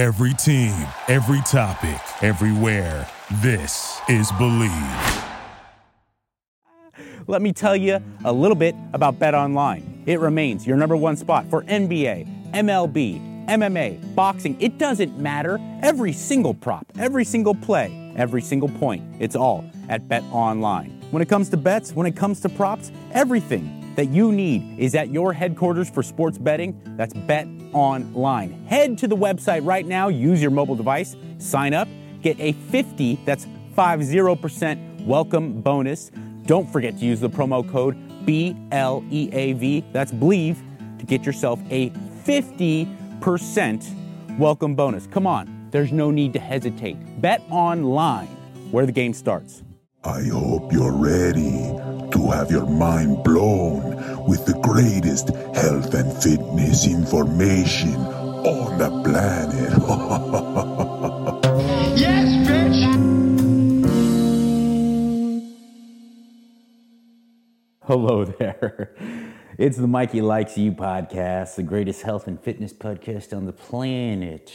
Every team, every topic, everywhere. This is Bleav. Let me tell you a little bit about Bet Online. It remains your number one spot for NBA, MLB, MMA, boxing. It doesn't matter. Every single prop, every single play, every single point. It's all at Bet Online. When it comes to bets, when it comes to props, everything that you need is at your headquarters for sports betting. That's Bet Online. Head to the website right now, use your mobile device, sign up, get a 50, that's 50% welcome bonus. Don't forget to use the promo code BLEAV, that's Believe, to get yourself a 50% welcome bonus. Come on, there's no need to hesitate. Bet Online, where the game starts. I hope you're ready to have your mind blown with the greatest health and fitness information on the planet. yes, bitch! Hello there. It's the Mikey Likes You podcast, the greatest health and fitness podcast on the planet.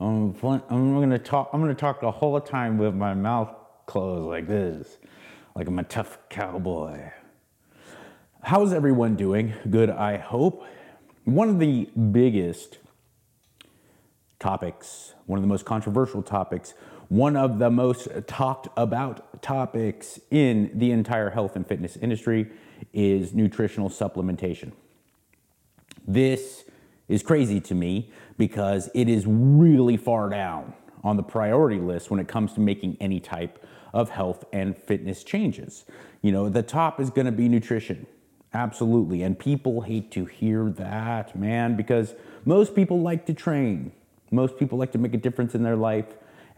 Um, I'm, I'm gonna talk. I'm gonna talk the whole time with my mouth closed like this, like I'm a tough cowboy. How's everyone doing? Good, I hope. One of the biggest topics, one of the most controversial topics, one of the most talked about topics in the entire health and fitness industry is nutritional supplementation. This is crazy to me because it is really far down on the priority list when it comes to making any type of health and fitness changes. You know, the top is going to be nutrition. Absolutely. And people hate to hear that, man, because most people like to train. Most people like to make a difference in their life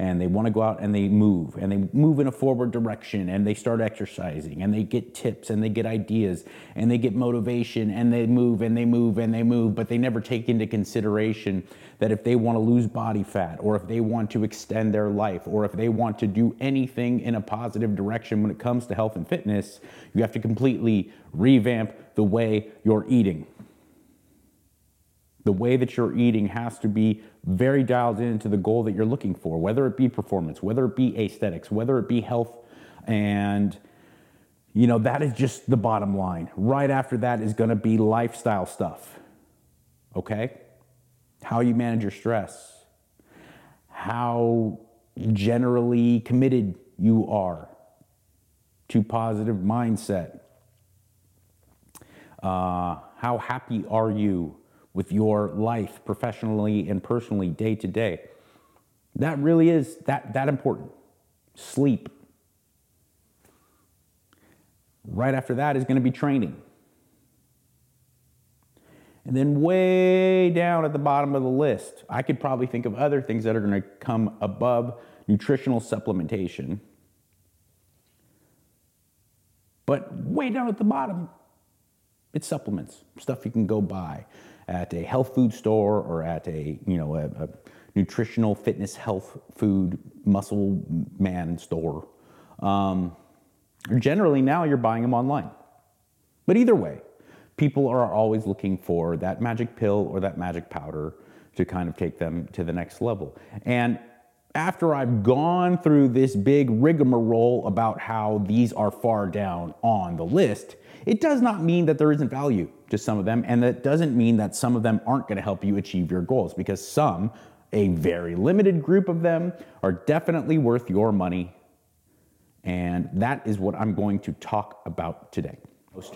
and they want to go out and they move and they move in a forward direction and they start exercising and they get tips and they get ideas and they get motivation and they move and they move and they move but they never take into consideration that if they want to lose body fat or if they want to extend their life or if they want to do anything in a positive direction when it comes to health and fitness you have to completely revamp the way you're eating the way that you're eating has to be very dialed into the goal that you're looking for, whether it be performance, whether it be aesthetics, whether it be health. And, you know, that is just the bottom line. Right after that is going to be lifestyle stuff. Okay? How you manage your stress, how generally committed you are to positive mindset. Uh, how happy are you with your life professionally and personally day to day. That really is that, that important. Sleep. Right after that is going to be training. And then way down at the bottom of the list, I could probably think of other things that are going to come above nutritional supplementation. But way down at the bottom, it's supplements, stuff you can go buy at a health food store or at a you know a, a nutritional fitness health food muscle man store. Um, generally now you're buying them online. But either way, people are always looking for that magic pill or that magic powder to kind of take them to the next level. And after I've gone through this big rigmarole about how these are far down on the list, it does not mean that there isn't value to some of them, and that doesn't mean that some of them aren't going to help you achieve your goals because some, a very limited group of them, are definitely worth your money. And that is what I'm going to talk about today.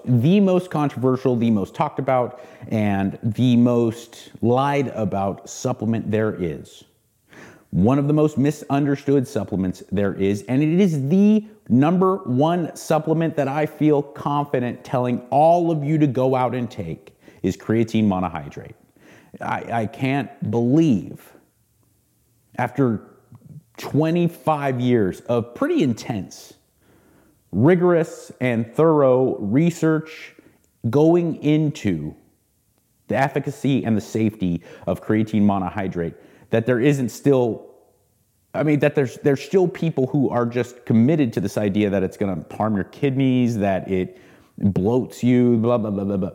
The most controversial, the most talked about, and the most lied about supplement there is one of the most misunderstood supplements there is, and it is the number one supplement that I feel confident telling all of you to go out and take is creatine monohydrate. I, I can't believe after 25 years of pretty intense, rigorous, and thorough research going into the efficacy and the safety of creatine monohydrate that there isn't still I mean that there's there's still people who are just committed to this idea that it's going to harm your kidneys, that it bloats you, blah blah blah blah blah.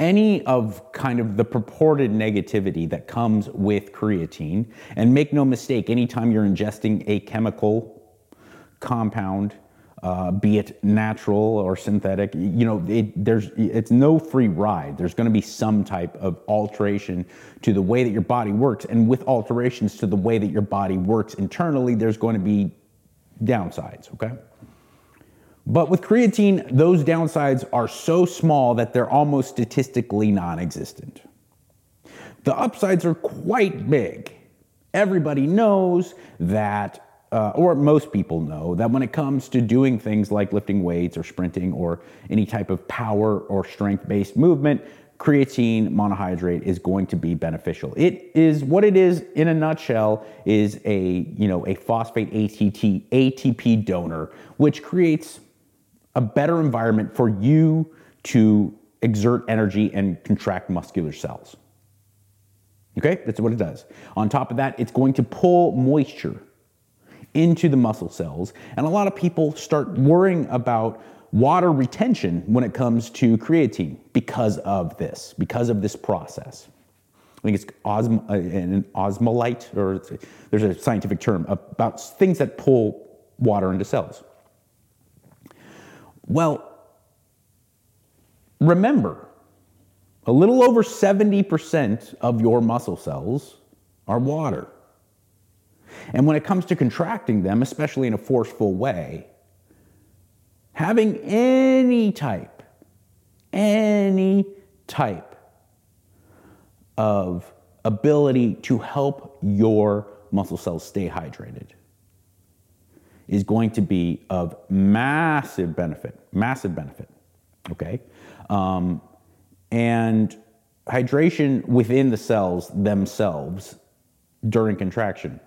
any of kind of the purported negativity that comes with creatine. And make no mistake, anytime you're ingesting a chemical compound, uh, be it natural or synthetic, you know, it, there's it's no free ride. There's going to be some type of alteration to the way that your body works, and with alterations to the way that your body works internally, there's going to be downsides. Okay. But with creatine, those downsides are so small that they're almost statistically non existent. The upsides are quite big. Everybody knows that, uh, or most people know, that when it comes to doing things like lifting weights or sprinting or any type of power or strength based movement, creatine monohydrate is going to be beneficial. It is what it is in a nutshell is a, you know, a phosphate ATT, ATP donor, which creates a better environment for you to exert energy and contract muscular cells. Okay, that's what it does. On top of that, it's going to pull moisture into the muscle cells. And a lot of people start worrying about water retention when it comes to creatine because of this, because of this process. I think it's osm- uh, an osmolyte, or there's a scientific term about things that pull water into cells. Well, remember, a little over 70% of your muscle cells are water. And when it comes to contracting them, especially in a forceful way, having any type, any type of ability to help your muscle cells stay hydrated is going to be of massive benefit, massive benefit. Okay. Um, and hydration within the cells themselves during contraction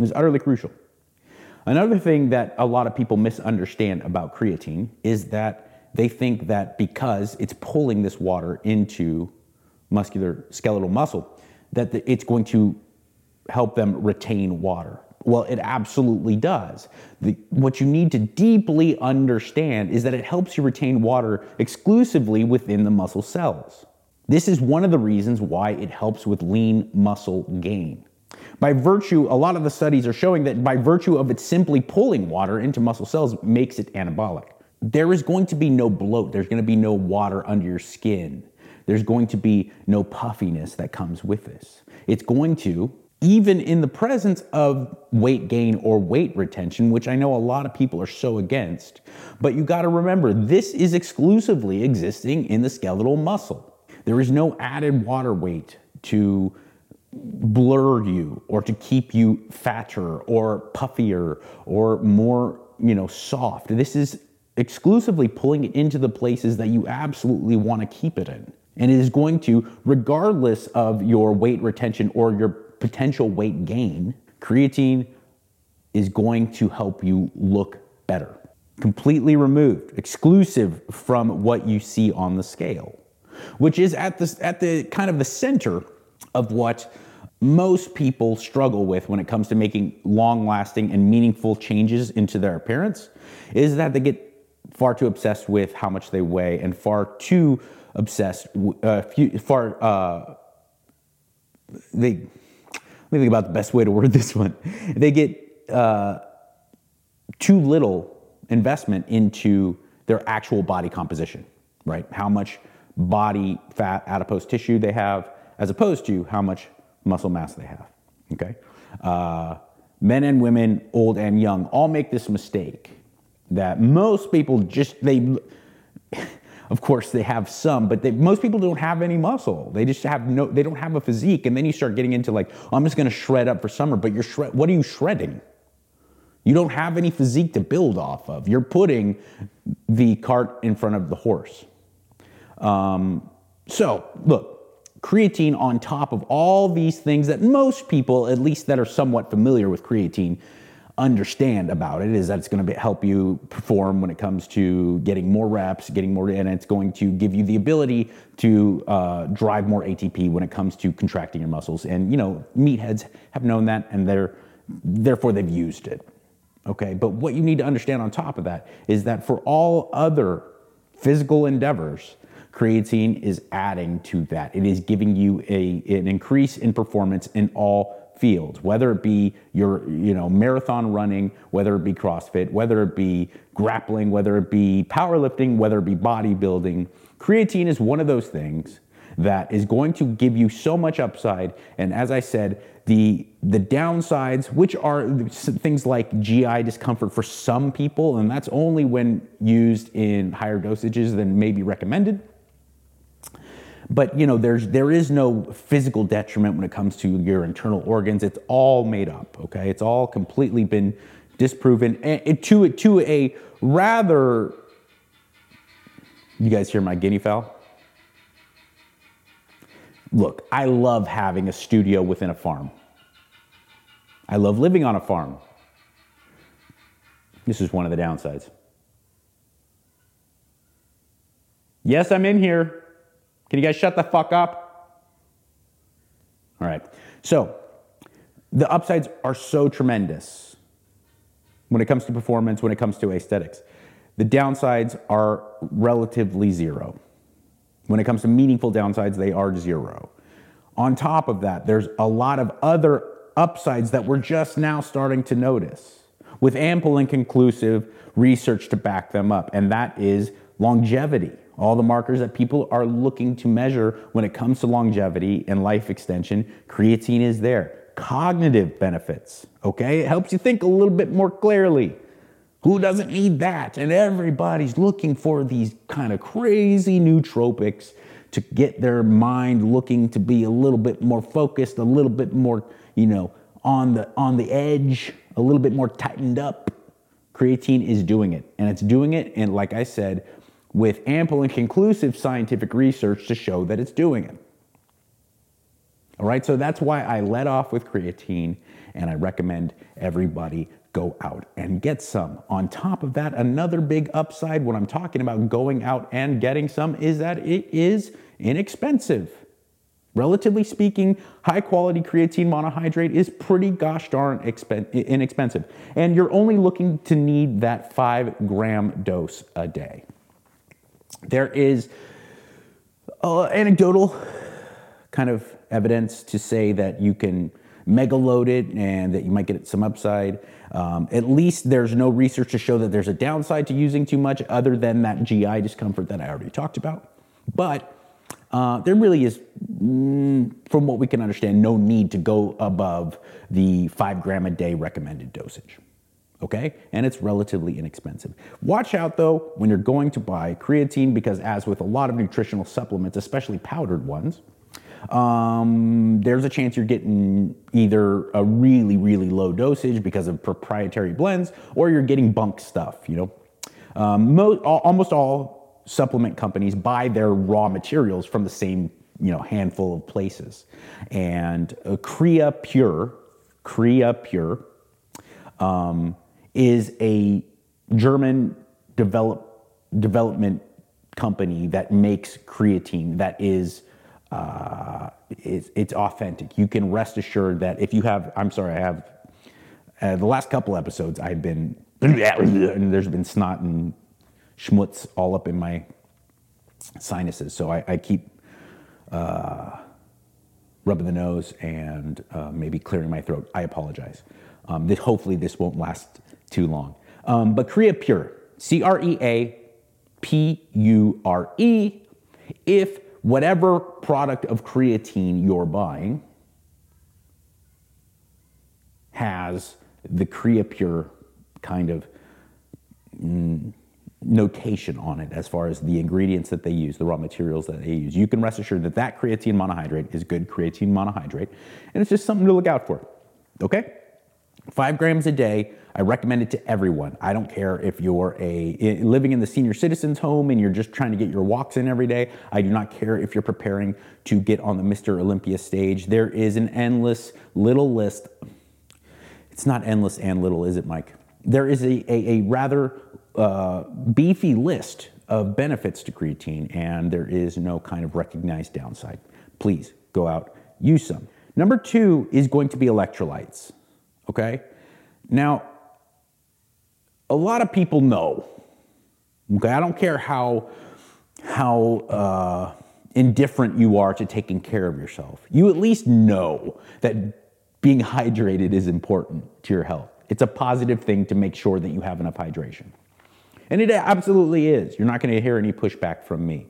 is utterly crucial. Another thing that a lot of people misunderstand about creatine is that they think that because it's pulling this water into muscular skeletal muscle, that it's going to help them retain water. Well, it absolutely does. The, what you need to deeply understand is that it helps you retain water exclusively within the muscle cells. This is one of the reasons why it helps with lean muscle gain. By virtue, a lot of the studies are showing that by virtue of it simply pulling water into muscle cells makes it anabolic. There is going to be no bloat, there's going to be no water under your skin. There's going to be no puffiness that comes with this. It's going to even in the presence of weight gain or weight retention, which I know a lot of people are so against. But you got to remember, this is exclusively existing in the skeletal muscle. There is no added water weight to blur you or to keep you fatter or puffier or more, you know, soft. This is exclusively pulling it into the places that you absolutely want to keep it in. And it is going to, regardless of your weight retention or your potential weight gain, creatine is going to help you look better. Completely removed, exclusive from what you see on the scale, which is at the, at the kind of the center of what most people struggle with when it comes to making long lasting and meaningful changes into their appearance is that they get far too obsessed with how much they weigh and far too obsessed, uh, far, uh, they, let me think about the best way to word this one. They get uh, too little investment into their actual body composition, right? How much body fat, adipose tissue they have, as opposed to how much muscle mass they have, okay? Uh, men and women, old and young, all make this mistake that most people just, they, of course, they have some, but they, most people don't have any muscle. They just have no, they don't have a physique. And then you start getting into like, oh, I'm just gonna shred up for summer, but you're shred, what are you shredding? You don't have any physique to build off of. You're putting the cart in front of the horse. Um, so, look, creatine on top of all these things that most people, at least that are somewhat familiar with creatine, understand about it is that it's going to help you perform when it comes to getting more reps, getting more, and it's going to give you the ability to uh, drive more ATP when it comes to contracting your muscles. And you know, meatheads have known that, and they're therefore they've used it. Okay, but what you need to understand on top of that is that for all other physical endeavors, creatine is adding to that. It is giving you a, an increase in performance in all fields, whether it be your you know marathon running, whether it be CrossFit, whether it be grappling, whether it be powerlifting, whether it be bodybuilding. Creatine is one of those things that is going to give you so much upside. And as I said, the the downsides, which are things like GI discomfort for some people, and that's only when used in higher dosages than may be recommended. But you know, there's there is no physical detriment when it comes to your internal organs. It's all made up. Okay, it's all completely been disproven and to to a rather. You guys hear my guinea fowl? Look, I love having a studio within a farm. I love living on a farm. This is one of the downsides. Yes, I'm in here. Can you guys shut the fuck up? All right. So, the upsides are so tremendous when it comes to performance, when it comes to aesthetics. The downsides are relatively zero. When it comes to meaningful downsides, they are zero. On top of that, there's a lot of other upsides that we're just now starting to notice with ample and conclusive research to back them up, and that is longevity. All the markers that people are looking to measure when it comes to longevity and life extension, creatine is there. Cognitive benefits, okay? It helps you think a little bit more clearly. Who doesn't need that? And everybody's looking for these kind of crazy nootropics to get their mind looking to be a little bit more focused, a little bit more, you know, on the on the edge, a little bit more tightened up. Creatine is doing it. And it's doing it and like I said, with ample and conclusive scientific research to show that it's doing it. All right, so that's why I let off with creatine and I recommend everybody go out and get some. On top of that, another big upside when I'm talking about going out and getting some is that it is inexpensive. Relatively speaking, high quality creatine monohydrate is pretty gosh darn expen- inexpensive. And you're only looking to need that five gram dose a day. There is uh, anecdotal kind of evidence to say that you can mega load it and that you might get some upside. Um, at least there's no research to show that there's a downside to using too much other than that GI discomfort that I already talked about. But uh, there really is, mm, from what we can understand, no need to go above the five gram a day recommended dosage. Okay? And it's relatively inexpensive. Watch out though when you're going to buy creatine because, as with a lot of nutritional supplements, especially powdered ones, um, there's a chance you're getting either a really, really low dosage because of proprietary blends, or you're getting bunk stuff. You know, um, mo- almost all supplement companies buy their raw materials from the same you know handful of places, and uh, Creapure, Crea Pure, um, is a German develop development company that makes creatine that is uh, it's, it's, authentic. You can rest assured that if you have, I'm sorry, I have, uh, the last couple episodes I've been, and there's been snot and schmutz all up in my sinuses. So I, I keep uh, rubbing the nose and uh, maybe clearing my throat. I apologize. Um, this, hopefully this won't last too long. Um, but Creapure, C R E A P U R E, if whatever product of creatine you're buying has the Creapure kind of mm, notation on it as far as the ingredients that they use, the raw materials that they use. You can rest assured that that creatine monohydrate is good creatine monohydrate, and it's just something to look out for. Okay? Five grams a day I recommend it to everyone. I don't care if you're a living in the senior citizens home and you're just trying to get your walks in every day. I do not care if you're preparing to get on the Mr. Olympia stage. There is an endless little list. It's not endless and little, is it, Mike? There is a, a, a rather uh, beefy list of benefits to creatine, and there is no kind of recognized downside. Please go out, use some. Number two is going to be electrolytes. Okay? Now, a lot of people know. Okay, I don't care how how uh, indifferent you are to taking care of yourself. You at least know that being hydrated is important to your health. It's a positive thing to make sure that you have enough hydration. And it absolutely is. You're not going to hear any pushback from me.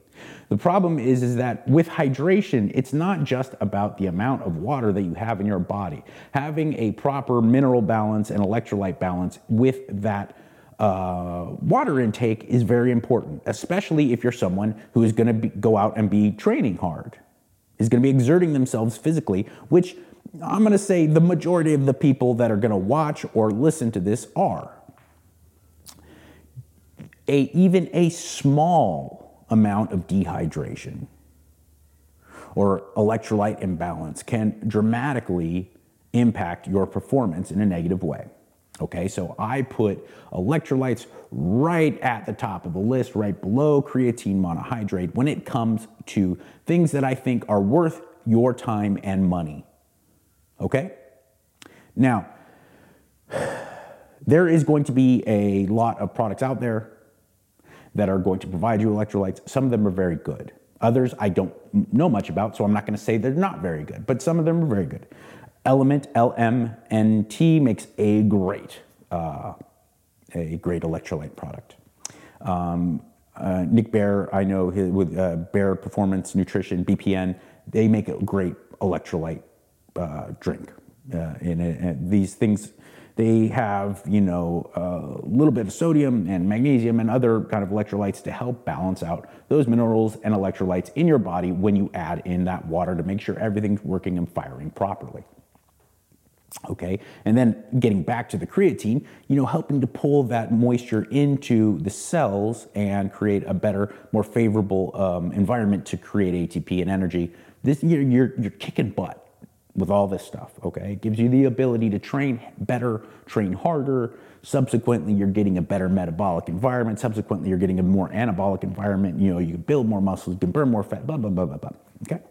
The problem is, is that with hydration, it's not just about the amount of water that you have in your body. Having a proper mineral balance and electrolyte balance with that uh, water intake is very important, especially if you're someone who is going to go out and be training hard, is going to be exerting themselves physically, which I'm going to say the majority of the people that are going to watch or listen to this are. A, even a small amount of dehydration or electrolyte imbalance can dramatically impact your performance in a negative way. Okay, so I put electrolytes right at the top of the list, right below creatine monohydrate when it comes to things that I think are worth your time and money. Okay? Now, there is going to be a lot of products out there that are going to provide you electrolytes. Some of them are very good. Others I don't know much about, so I'm not going to say they're not very good, but some of them are very good. Element LMNT makes a great, uh, a great electrolyte product. Um, uh, Nick Bare, I know his, with uh, Bare Performance Nutrition, BPN, they make a great electrolyte uh, drink. Uh, and, and, these things, they have, you know, a little bit of sodium and magnesium and other kind of electrolytes to help balance out those minerals and electrolytes in your body when you add in that water to make sure everything's working and firing properly. Okay, and then getting back to the creatine, you know, helping to pull that moisture into the cells and create a better, more favorable um, environment to create ATP and energy. This you're, you're, you're kicking butt with all this stuff. Okay, it gives you the ability to train better, train harder. Subsequently, you're getting a better metabolic environment. Subsequently, you're getting a more anabolic environment. You know, you can build more muscles, you can burn more fat. Blah blah blah blah blah. Okay.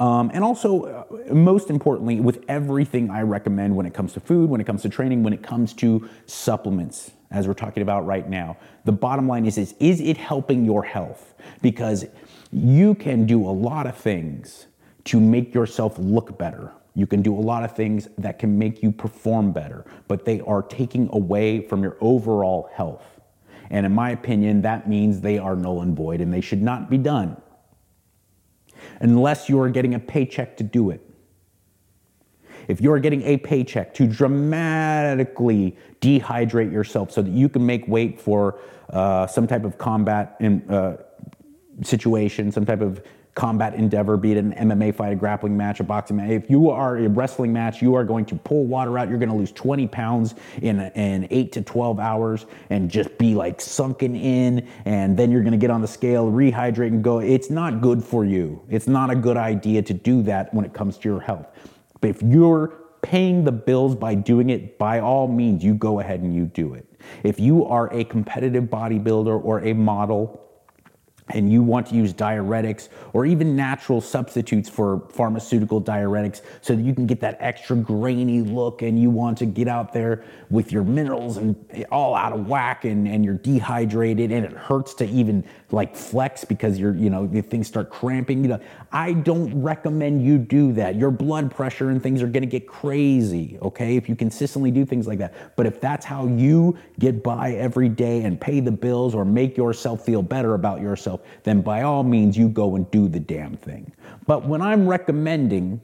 Um, and also, uh, most importantly, with everything I recommend when it comes to food, when it comes to training, when it comes to supplements, as we're talking about right now, the bottom line is, is, is it helping your health? Because you can do a lot of things to make yourself look better. You can do a lot of things that can make you perform better, but they are taking away from your overall health. And in my opinion, that means they are null and void and they should not be done unless you are getting a paycheck to do it. If you're getting a paycheck to dramatically dehydrate yourself so that you can make weight for uh, some type of combat in, uh, situation, some type of combat endeavor, be it an MMA fight, a grappling match, a boxing match. If you are a wrestling match, you are going to pull water out. You're going to lose 20 pounds in, in eight to 12 hours and just be like sunken in. And then you're going to get on the scale, rehydrate, and go. It's not good for you. It's not a good idea to do that when it comes to your health. But if you're paying the bills by doing it, by all means, you go ahead and you do it. If you are a competitive bodybuilder or a model, and you want to use diuretics or even natural substitutes for pharmaceutical diuretics so that you can get that extra grainy look and you want to get out there with your minerals and all out of whack and, and you're dehydrated and it hurts to even like flex because you're you know the things start cramping. You know i don't recommend you do that. Your blood pressure and things are going to get crazy okay if you consistently do things like that. But if that's how you get by every day and pay the bills or make yourself feel better about yourself then by all means you go and do the damn thing. But when i'm recommending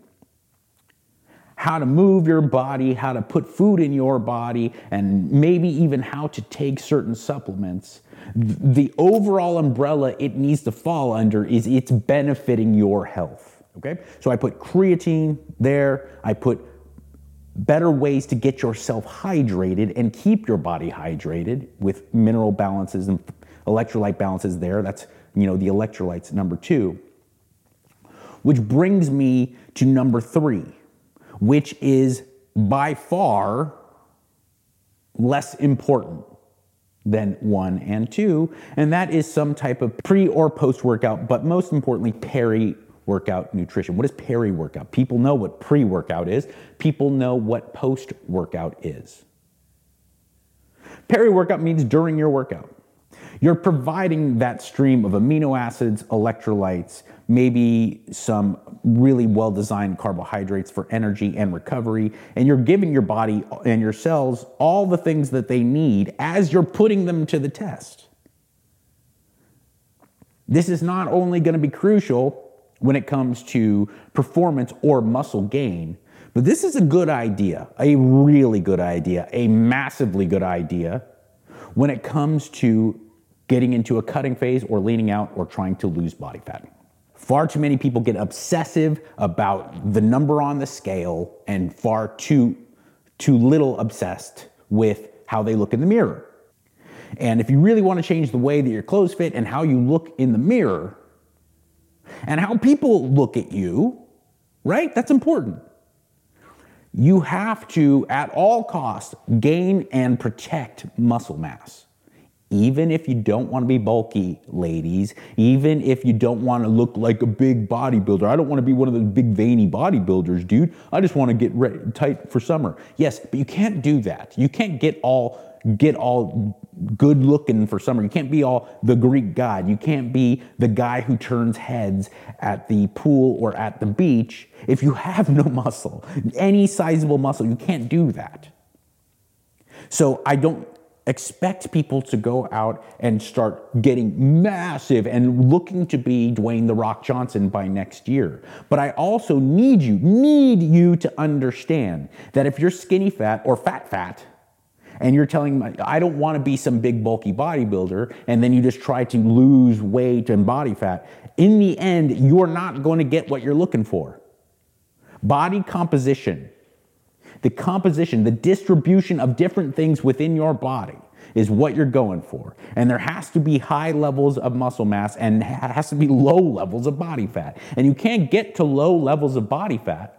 how to move your body, how to put food in your body, and maybe even how to take certain supplements, the overall umbrella it needs to fall under is it's benefiting your health. Okay? So I put creatine there, I put better ways to get yourself hydrated and keep your body hydrated with mineral balances and electrolyte balances there. That's, you know, the electrolytes number 2. Which brings me to number 3, which is by far less important than one and two, and that is some type of pre or post workout, but most importantly, peri workout nutrition. What is peri workout? People know what pre workout is, people know what post workout is. Peri workout means during your workout. You're providing that stream of amino acids, electrolytes, maybe some really well designed carbohydrates for energy and recovery, and you're giving your body and your cells all the things that they need as you're putting them to the test. This is not only going to be crucial when it comes to performance or muscle gain, but this is a good idea, a really good idea, a massively good idea when it comes to getting into a cutting phase or leaning out or trying to lose body fat. Far too many people get obsessive about the number on the scale and far too, too little obsessed with how they look in the mirror. And if you really want to change the way that your clothes fit and how you look in the mirror and how people look at you, right? That's important. You have to, at all costs, gain and protect muscle mass. Even if you don't want to be bulky, ladies, even if you don't want to look like a big bodybuilder, I don't want to be one of those big veiny bodybuilders, dude. I just want to get re- tight for summer. Yes, but you can't do that. You can't get all get all good looking for summer. You can't be all the Greek god. You can't be the guy who turns heads at the pool or at the beach if you have no muscle. Any sizable muscle, you can't do that. So I don't expect people to go out and start getting massive and looking to be Dwayne the Rock Johnson by next year. But I also need you, need you to understand that if you're skinny fat or fat fat, and you're telling me, I don't want to be some big bulky bodybuilder, and then you just try to lose weight and body fat, in the end, you're not going to get what you're looking for. Body composition the composition, the distribution of different things within your body is what you're going for. And there has to be high levels of muscle mass and has to be low levels of body fat. And you can't get to low levels of body fat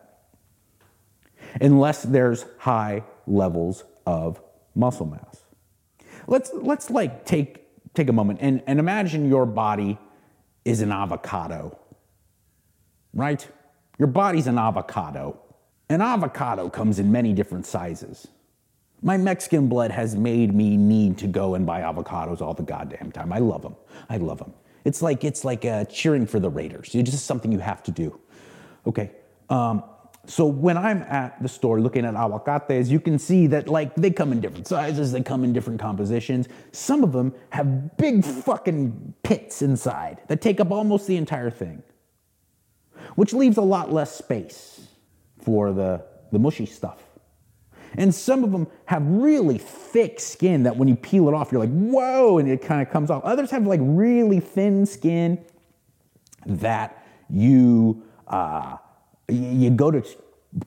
unless there's high levels of muscle mass. Let's let's like take take a moment and, and imagine your body is an avocado. Right? Your body's an avocado. An avocado comes in many different sizes. My Mexican blood has made me need to go and buy avocados all the goddamn time. I love them. I love them. It's like it's like uh, cheering for the Raiders. It's just something you have to do. Okay. Um, so when I'm at the store looking at avocates, you can see that like they come in different sizes, they come in different compositions. Some of them have big fucking pits inside that take up almost the entire thing, which leaves a lot less space for the, the mushy stuff. And some of them have really thick skin that when you peel it off, you're like, whoa, and it kind of comes off. Others have like really thin skin that you, uh, you go to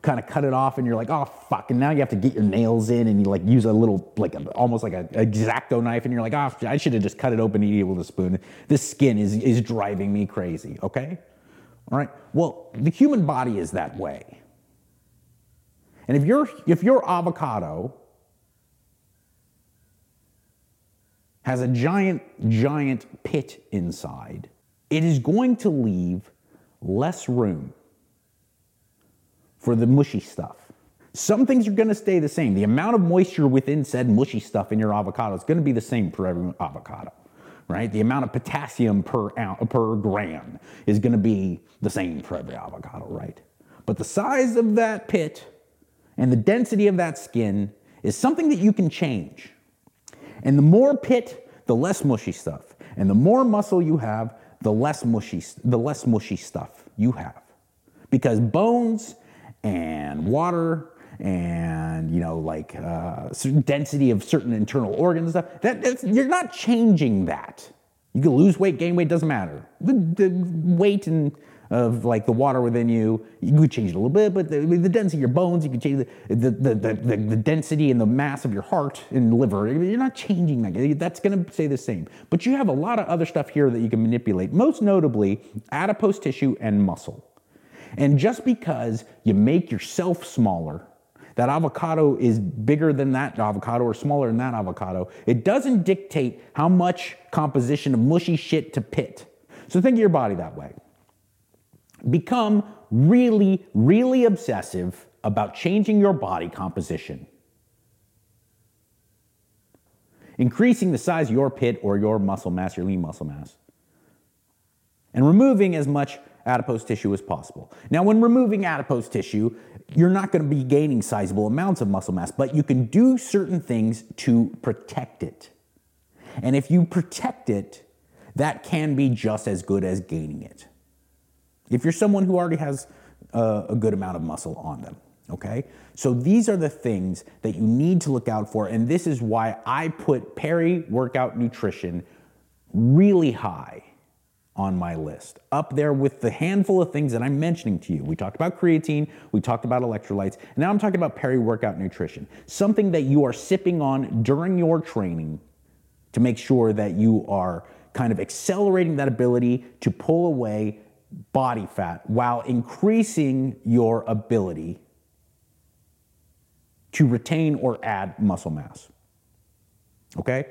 kind of cut it off and you're like, oh fuck, and now you have to get your nails in and you like use a little, like almost like a exacto knife and you're like, oh, I should have just cut it open and eat it with a spoon. This skin is, is driving me crazy, okay? All right, well, the human body is that way. And if your if your avocado has a giant giant pit inside, it is going to leave less room for the mushy stuff. Some things are going to stay the same. The amount of moisture within said mushy stuff in your avocado is going to be the same for every avocado, right? The amount of potassium per ounce, per gram is going to be the same for every avocado, right? But the size of that pit and the density of that skin is something that you can change. And the more pit, the less mushy stuff. And the more muscle you have, the less mushy, the less mushy stuff you have. Because bones and water and you know like uh, density of certain internal organs and stuff that you're not changing that you can lose weight gain weight doesn't matter the, the weight and of like the water within you. You could change it a little bit, but the, the density of your bones, you can change the, the, the, the, the density and the mass of your heart and liver. You're not changing that. That's going to stay the same. But you have a lot of other stuff here that you can manipulate, most notably adipose tissue and muscle. And just because you make yourself smaller, that avocado is bigger than that avocado or smaller than that avocado, it doesn't dictate how much composition of mushy shit to pit. So think of your body that way become really, really obsessive about changing your body composition. increasing the size of your pit or your muscle mass, your lean muscle mass, and removing as much adipose tissue as possible. Now, when removing adipose tissue, you're not going to be gaining sizable amounts of muscle mass, but you can do certain things to protect it. And if you protect it, that can be just as good as gaining it. If you're someone who already has a, a good amount of muscle on them, okay? So these are the things that you need to look out for, and this is why I put peri workout nutrition really high on my list, up there with the handful of things that I'm mentioning to you. We talked about creatine, we talked about electrolytes, and now I'm talking about peri workout nutrition, something that you are sipping on during your training to make sure that you are kind of accelerating that ability to pull away body fat while increasing your ability to retain or add muscle mass. Okay?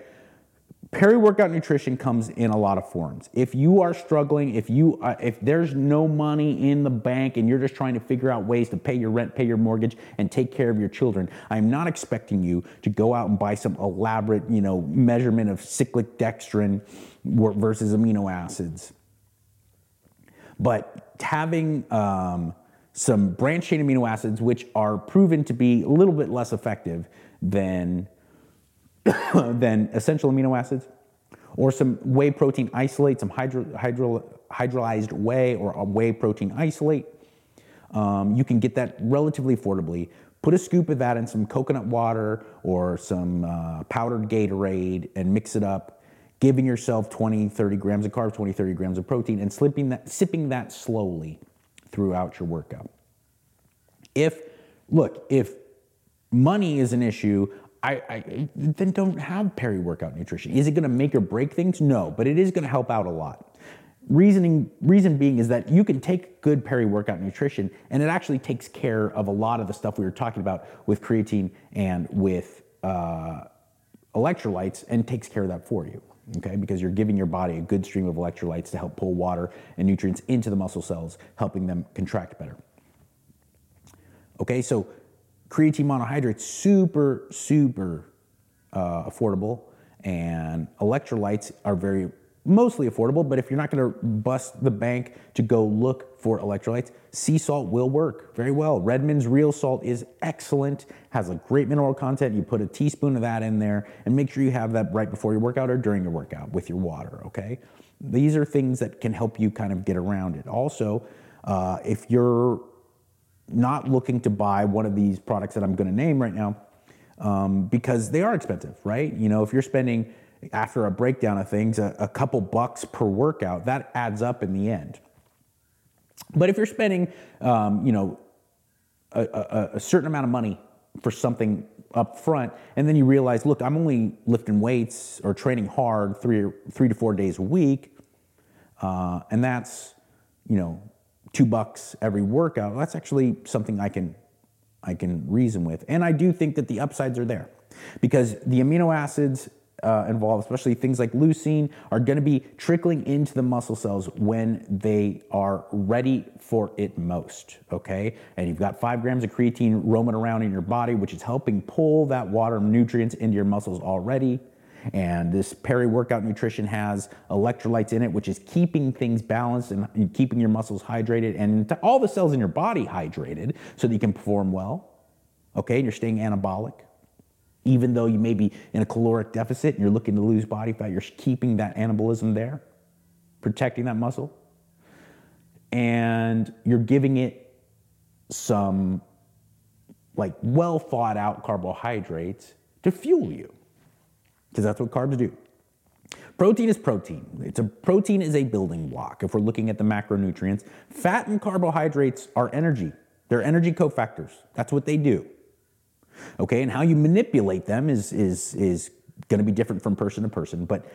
Peri workout nutrition comes in a lot of forms. If you are struggling, if you uh, if there's no money in the bank and you're just trying to figure out ways to pay your rent, pay your mortgage and take care of your children, I'm not expecting you to go out and buy some elaborate, you know, measurement of cyclic dextrin versus amino acids. But having um, some branched chain amino acids, which are proven to be a little bit less effective than than essential amino acids, or some whey protein isolate, some hydro, hydro, hydrolyzed whey or a whey protein isolate. Um, you can get that relatively affordably. Put a scoop of that in some coconut water or some uh, powdered Gatorade and mix it up, giving yourself 20, 30 grams of carbs, 20, 30 grams of protein, and slipping that, sipping that slowly throughout your workout. If, look, if money is an issue, I, I, then don't have peri workout nutrition. Is it going to make or break things? No, but it is going to help out a lot. Reasoning, reason being is that you can take good peri workout nutrition and it actually takes care of a lot of the stuff we were talking about with creatine and with uh, electrolytes and takes care of that for you. Okay, because you're giving your body a good stream of electrolytes to help pull water and nutrients into the muscle cells, helping them contract better. Okay, so creatine monohydrate, super, super uh, affordable, and electrolytes are very mostly affordable. But if you're not to bust the bank to go look for electrolytes, sea salt will work very well. Redmond's real salt is excellent, has a great mineral content. You put a teaspoon of that in there, and make sure you have that right before your workout or during your workout with your water. Okay, these are things that can help you kind of get around it. Also, uh, if you're not looking to buy one of these products that I'm to name right now um, because they are expensive, right? You know, if you're spending after a breakdown of things a, a couple bucks per workout, that adds up in the end. But if you're spending, um, you know, a, a, a certain amount of money for something up front, and then you realize, look, I'm only lifting weights or training hard three three to four days a week, uh, and that's you know two bucks every workout, that's actually something I can I can reason with. And I do think that the upsides are there because the amino acids uh, involved, especially things like leucine, are going to be trickling into the muscle cells when they are ready for it most. Okay, and you've got five grams of creatine roaming around in your body, which is helping pull that water nutrients into your muscles already. And this peri workout nutrition has electrolytes in it, which is keeping things balanced and keeping your muscles hydrated and all the cells in your body hydrated so that you can perform well. Okay, and you're staying anabolic. Even though you may be in a caloric deficit and you're looking to lose body fat, you're keeping that anabolism there, protecting that muscle. And you're giving it some like well thought out carbohydrates to fuel you because that's what carbs do. Protein is protein. It's a protein is a building block. If we're looking at the macronutrients, fat and carbohydrates are energy. They're energy cofactors. That's what they do. Okay, and how you manipulate them is is is going to be different from person to person. But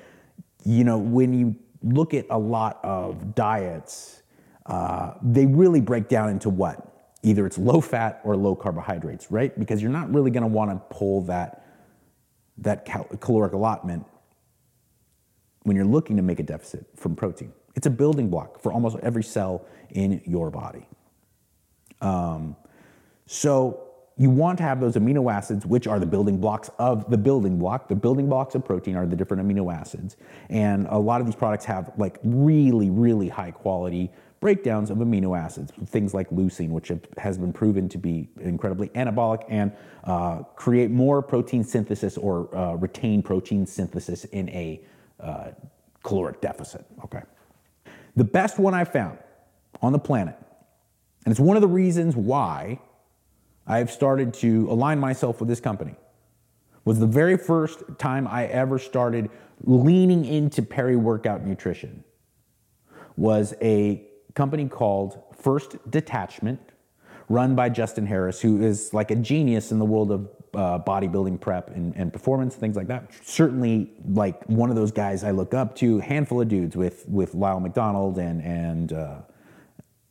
you know, when you look at a lot of diets, uh, they really break down into what either it's low fat or low carbohydrates, right? Because you're not really going to want to pull that that cal- caloric allotment when you're looking to make a deficit from protein. It's a building block for almost every cell in your body. Um, so you want to have those amino acids, which are the building blocks of the building block. The building blocks of protein are the different amino acids. And a lot of these products have like really, really high quality breakdowns of amino acids, things like leucine, which has been proven to be incredibly anabolic and uh, create more protein synthesis or uh, retain protein synthesis in a uh, caloric deficit. Okay. The best one I found on the planet, and it's one of the reasons why I've started to align myself with this company, was the very first time I ever started leaning into peri workout nutrition was a company called First Detachment, run by Justin Harris, who is like a genius in the world of uh, bodybuilding prep and, and, performance, things like that. Certainly, like one of those guys I look up to. Handful of dudes with with Lyle McDonald and and uh,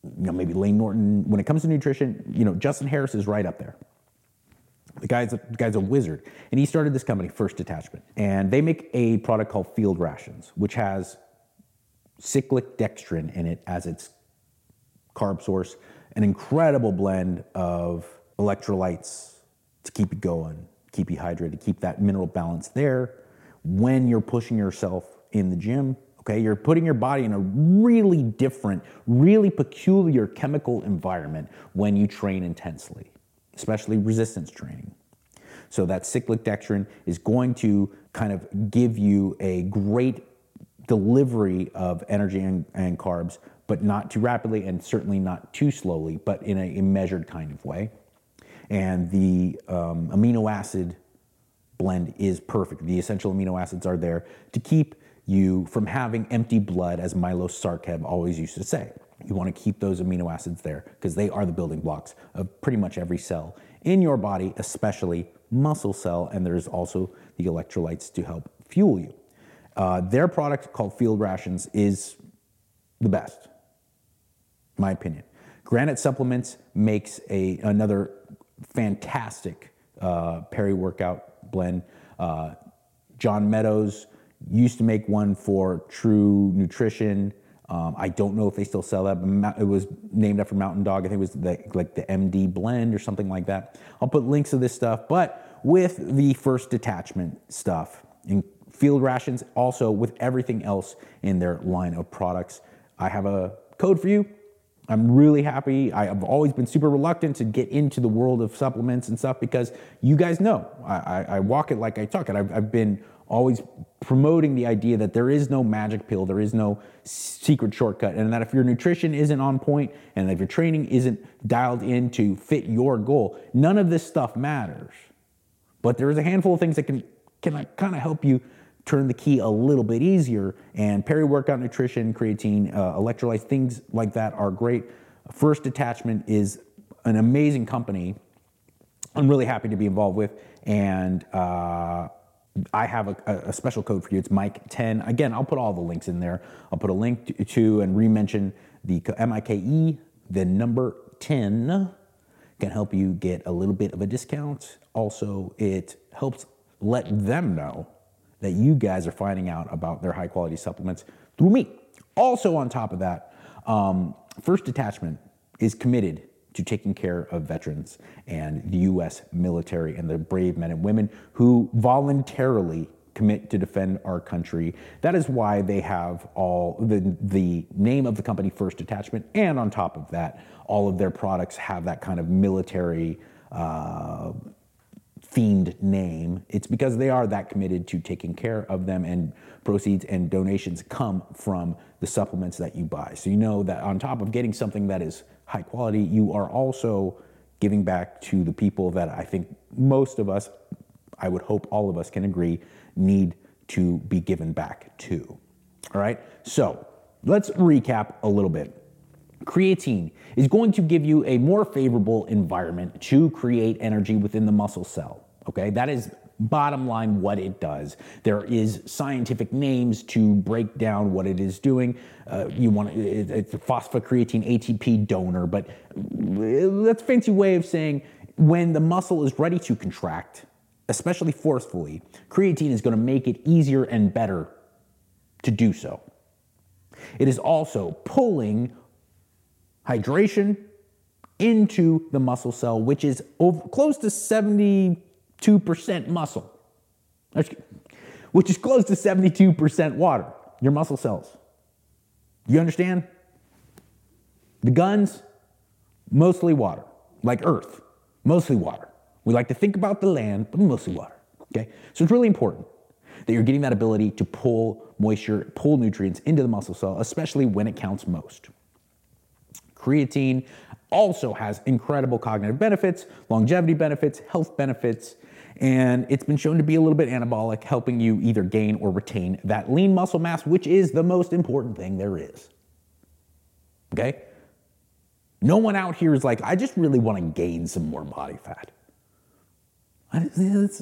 you know maybe Layne Norton. When it comes to nutrition, you know Justin Harris is right up there. The guy's a, the guy's a wizard, and he started this company, First Detachment, and they make a product called Field Rations, which has cyclic dextrin in it as its carb source, an incredible blend of electrolytes to keep you going, keep you hydrated, keep that mineral balance there when you're pushing yourself in the gym. Okay, you're putting your body in a really different, really peculiar chemical environment when you train intensely, especially resistance training. So, that cyclic dextrin is going to kind of give you a great delivery of energy and, and carbs, but not too rapidly and certainly not too slowly, but in a, a measured kind of way and the um, amino acid blend is perfect. The essential amino acids are there to keep you from having empty blood, as Milos Sarcev always used to say. You want to keep those amino acids there because they are the building blocks of pretty much every cell in your body, especially muscle cell, and there's also the electrolytes to help fuel you. Uh, their product called Field Rations is the best, my opinion. Granite Supplements makes a another fantastic uh, peri workout blend. Uh, John Meadows used to make one for True Nutrition. Um, I don't know if they still sell that, but it was named after Mountain Dog. I think it was the, like the MD blend or something like that. I'll put links to this stuff, but with the first detachment stuff and field rations, also with everything else in their line of products, I have a code for you. I'm really happy. I've always been super reluctant to get into the world of supplements and stuff because you guys know I, I, I walk it like I talk it. I've, I've, been always promoting the idea that there is no magic pill, there is no secret shortcut, and that if your nutrition isn't on point and if your training isn't dialed in to fit your goal, none of this stuff matters. But there is a handful of things that can can kind of help you turn the key a little bit easier. And peri workout nutrition, creatine, uh, electrolytes, things like that are great. First Detachment is an amazing company. I'm really happy to be involved with, and uh, I have a, a, special code for you. It's Mike10. Again, I'll put all the links in there. I'll put a link to, to and re-mention the M-I-K-E, the number 10 can help you get a little bit of a discount. Also, it helps let them know that you guys are finding out about their high quality supplements through me. Also, on top of that, um, First Detachment is committed to taking care of veterans and the US military and the brave men and women who voluntarily commit to defend our country. That is why they have all the, the name of the company First Detachment, and on top of that, all of their products have that kind of military. Uh, themed name. It's because they are that committed to taking care of them, and proceeds and donations come from the supplements that you buy. So you know that on top of getting something that is high quality, you are also giving back to the people that I think most of us, I would hope all of us can agree, need to be given back to. All right, so let's recap a little bit. Creatine is going to give you a more favorable environment to create energy within the muscle cell. Okay, that is bottom line what it does. There is scientific names to break down what it is doing. Uh, you want it, it's a phosphocreatine ATP donor, but that's a fancy way of saying when the muscle is ready to contract, especially forcefully, creatine is going to make it easier and better to do so. It is also pulling hydration into the muscle cell, which is over, close to 72% muscle, which is close to 72% water, your muscle cells. You understand? The guns, mostly water, like Earth, mostly water. We like to think about the land, but mostly water. Okay? So it's really important that you're getting that ability to pull moisture, pull nutrients into the muscle cell, especially when it counts most. Creatine also has incredible cognitive benefits, longevity benefits, health benefits, and it's been shown to be a little bit anabolic, helping you either gain or retain that lean muscle mass, which is the most important thing there is. Okay? No one out here is like, I just really want to gain some more body fat. That's,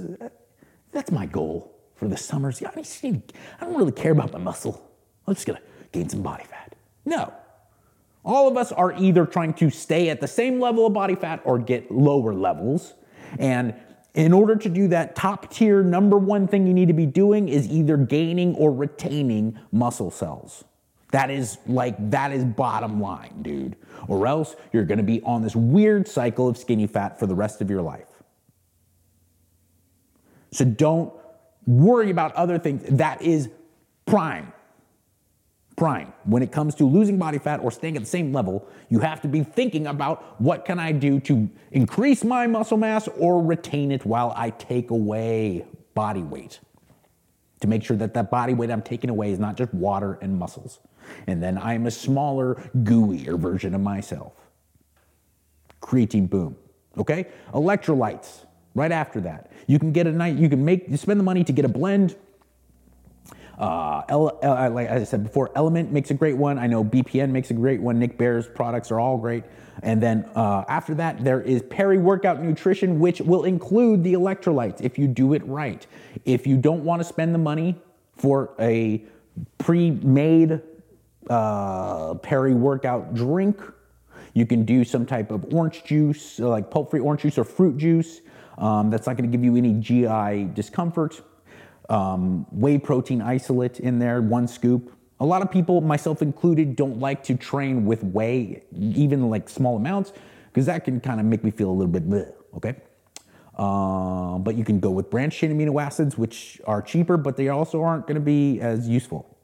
that's my goal for the summers. I don't really care about my muscle. I'm just gonna gain some body fat. No. All of us are either trying to stay at the same level of body fat or get lower levels. And in order to do that, top tier number one thing you need to be doing is either gaining or retaining muscle cells. That is like, that is bottom line, dude. Or else you're gonna be on this weird cycle of skinny fat for the rest of your life. So don't worry about other things. That is prime. Prime. When it comes to losing body fat or staying at the same level, you have to be thinking about what can I do to increase my muscle mass or retain it while I take away body weight. To make sure that that body weight I'm taking away is not just water and muscles. And then I'm a smaller, gooier version of myself. Creatine boom. Okay? Electrolytes right after that. You can get a night, you can make, you spend the money to get a blend. Uh, L, L, like I said before, LMNT makes a great one. I know BPN makes a great one. Nick Bare's products are all great. And then uh, after that, there is peri Workout Nutrition, which will include the electrolytes if you do it right. If you don't want to spend the money for a pre made uh, peri Workout drink, you can do some type of orange juice, like pulp free orange juice or fruit juice. Um, that's not going to give you any GI discomfort. Um, whey protein isolate in there, one scoop. A lot of people, myself included, don't like to train with whey, even like small amounts, because that can kind of make me feel a little bit bleh, okay? Uh, but you can go with branched chain amino acids, which are cheaper, but they also aren't going to be as useful,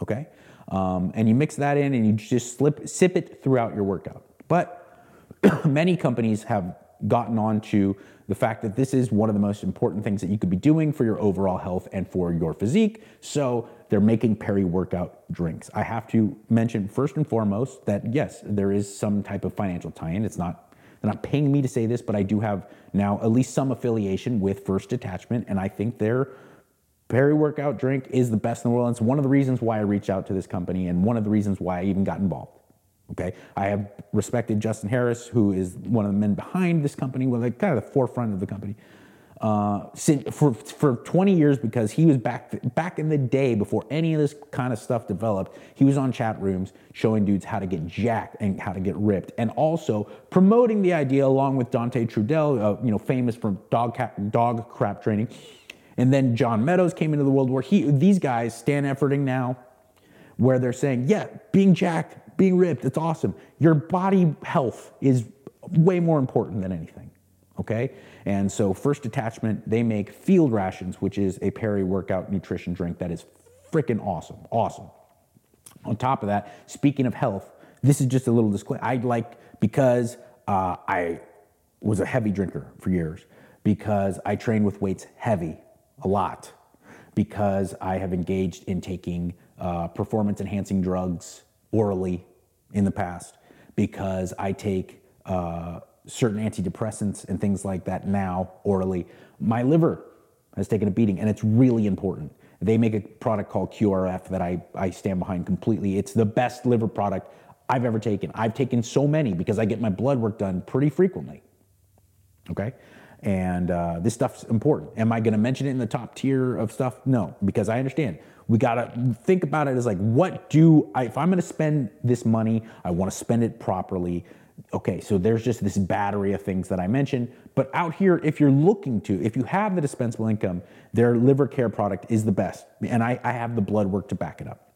okay? Um, and you mix that in and you just slip, sip it throughout your workout. But many companies have gotten on to the fact that this is one of the most important things that you could be doing for your overall health and for your physique. So they're making peri workout drinks. I have to mention first and foremost that yes, there is some type of financial tie-in. It's not they're not paying me to say this, but I do have now at least some affiliation with First Detachment, and I think their peri workout drink is the best in the world. And it's one of the reasons why I reached out to this company and one of the reasons why I even got involved. Okay, I have respected Justin Harris, who is one of the men behind this company, well, like kind of the forefront of the company, uh, for for 20 years because he was back back in the day before any of this kind of stuff developed. He was on chat rooms showing dudes how to get jacked and how to get ripped, and also promoting the idea along with Dante Trudel, uh, you know, famous for dog dog crap training. And then John Meadows came into the world where he these guys stand efforting now, where they're saying, yeah, being jacked being ripped, it's awesome. Your body health is way more important than anything. Okay? And so, First Detachment, they make field rations, which is a peri workout nutrition drink that is freaking awesome. Awesome. On top of that, speaking of health, this is just a little disclaimer. I like because uh, I was a heavy drinker for years, because I train with weights heavy a lot, because I have engaged in taking uh, performance enhancing drugs orally in the past because I take uh, certain antidepressants and things like that now orally. My liver has taken a beating, and it's really important. They make a product called QRF that I, I stand behind completely. It's the best liver product I've ever taken. I've taken so many because I get my blood work done pretty frequently. Okay? And uh, this stuff's important. Am I going to mention it in the top tier of stuff? No, because I understand we got to think about it as like, what do I, if I'm to spend this money, I want to spend it properly. Okay, so there's just this battery of things that I mentioned. But out here, if you're looking to, if you have the dispensable income, their liver care product is the best. And I, I have the blood work to back it up.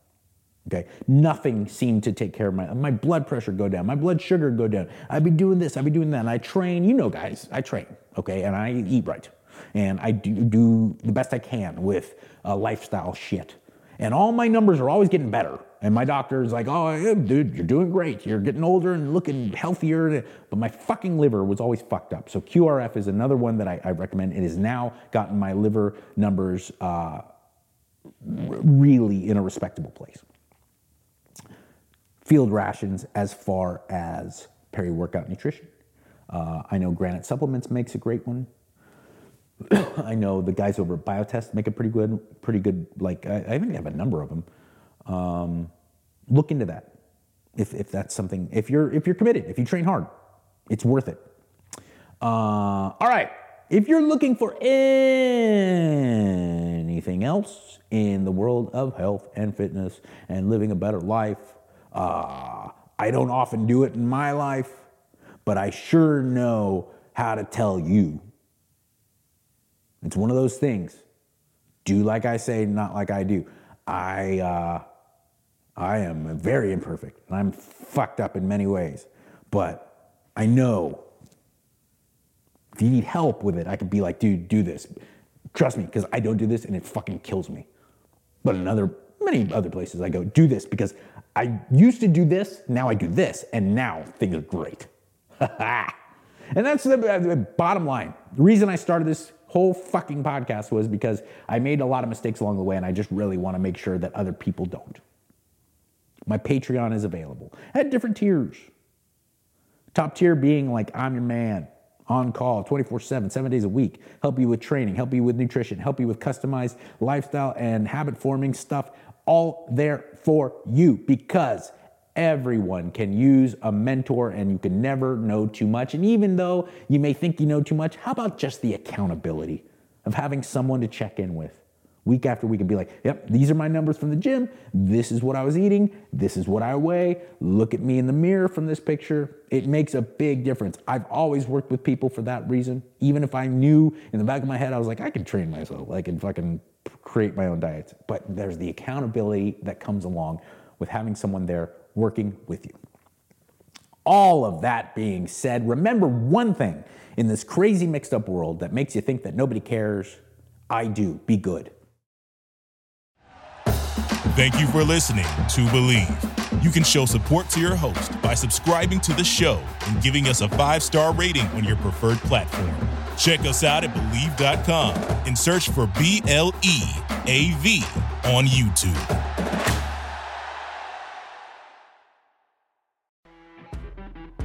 Okay, nothing seemed to take care of my my blood pressure go down, my blood sugar go down. I'd be doing this, I'd be doing that. And I train, you know, guys, I train, okay, and I eat right, and I do, do the best I can with uh, lifestyle shit. And all my numbers are always getting better. And my doctor's like, oh, yeah, dude, you're doing great. You're getting older and looking healthier. But my fucking liver was always fucked up. So QRF is another one that I, I recommend. It has now gotten my liver numbers uh, really in a respectable place field rations as far as peri workout nutrition. Uh, I know Granite Supplements makes a great one. I know the guys over at Biotest make a pretty good, pretty good. Like I, I they have a number of them. Um, look into that if, if that's something. If you're if you're committed, if you train hard, it's worth it. Uh, all right. If you're looking for anything else in the world of health and fitness and living a better life, uh, I don't often do it in my life, but I sure know how to tell you. It's one of those things. Do like I say, not like I do. I uh, I am very imperfect. and I'm fucked up in many ways, but I know if you need help with it, I could be like, dude, do this. Trust me, because I don't do this and it fucking kills me. But in other many other places I go, do this because I used to do this, now I do this, and now things are great. and that's the, the bottom line. The reason I started this whole fucking podcast was because I made a lot of mistakes along the way, and I just really want to make sure that other people don't. My Patreon is available at different tiers. Top tier being like, I'm your man, on call 24 7, seven days a week, help you with training, help you with nutrition, help you with customized lifestyle and habit forming stuff all there for you because everyone can use a mentor and you can never know too much. And even though you may think you know too much, how about just the accountability of having someone to check in with? Week after week and be like, yep, these are my numbers from the gym. This is what I was eating. This is what I weigh. Look at me in the mirror from this picture. It makes a big difference. I've always worked with people for that reason. Even if I knew in the back of my head, I was like, I can train myself. I can fucking create my own diets. But there's the accountability that comes along with having someone there working with you. All of that being said, remember one thing in this crazy mixed up world that makes you think that nobody cares. I do. Be good. Thank you for listening to Bleav. You can show support to your host by subscribing to the show and giving us a five star rating on your preferred platform. Check us out at Bleav.com and search for B L E A V on YouTube.